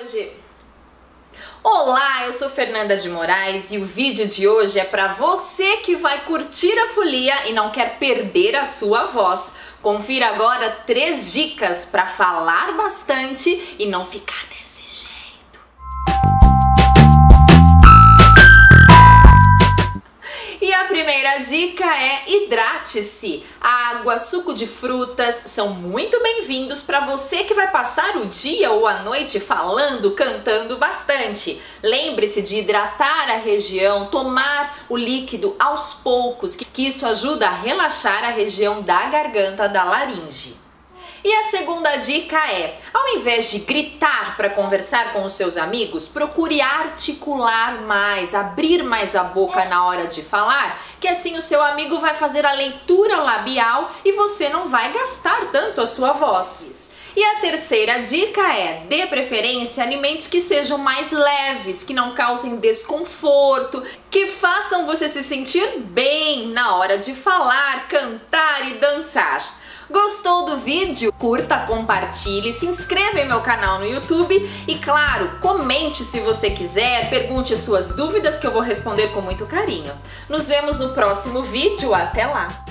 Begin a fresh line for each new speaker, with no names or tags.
Hoje. Olá, eu sou Fernanda de Moraes e o vídeo de hoje é para você que vai curtir a folia e não quer perder a sua voz. Confira agora três dicas para falar bastante e não ficar primeira dica é hidrate-se. Água, suco de frutas são muito bem-vindos para você que vai passar o dia ou a noite falando, cantando bastante. Lembre-se de hidratar a região, tomar o líquido aos poucos, que isso ajuda a relaxar a região da garganta, da laringe. E a segunda dica é: ao invés de gritar para conversar com os seus amigos, procure articular mais, abrir mais a boca na hora de falar, que assim o seu amigo vai fazer a leitura labial e você não vai gastar tanto a sua voz. E a terceira dica é: dê preferência a alimentos que sejam mais leves, que não causem desconforto, que façam você se sentir bem na hora de falar, cantar e dançar. Gostou do vídeo? Curta, compartilhe, se inscreva em meu canal no YouTube e, claro, comente se você quiser, pergunte suas dúvidas que eu vou responder com muito carinho. Nos vemos no próximo vídeo, até lá!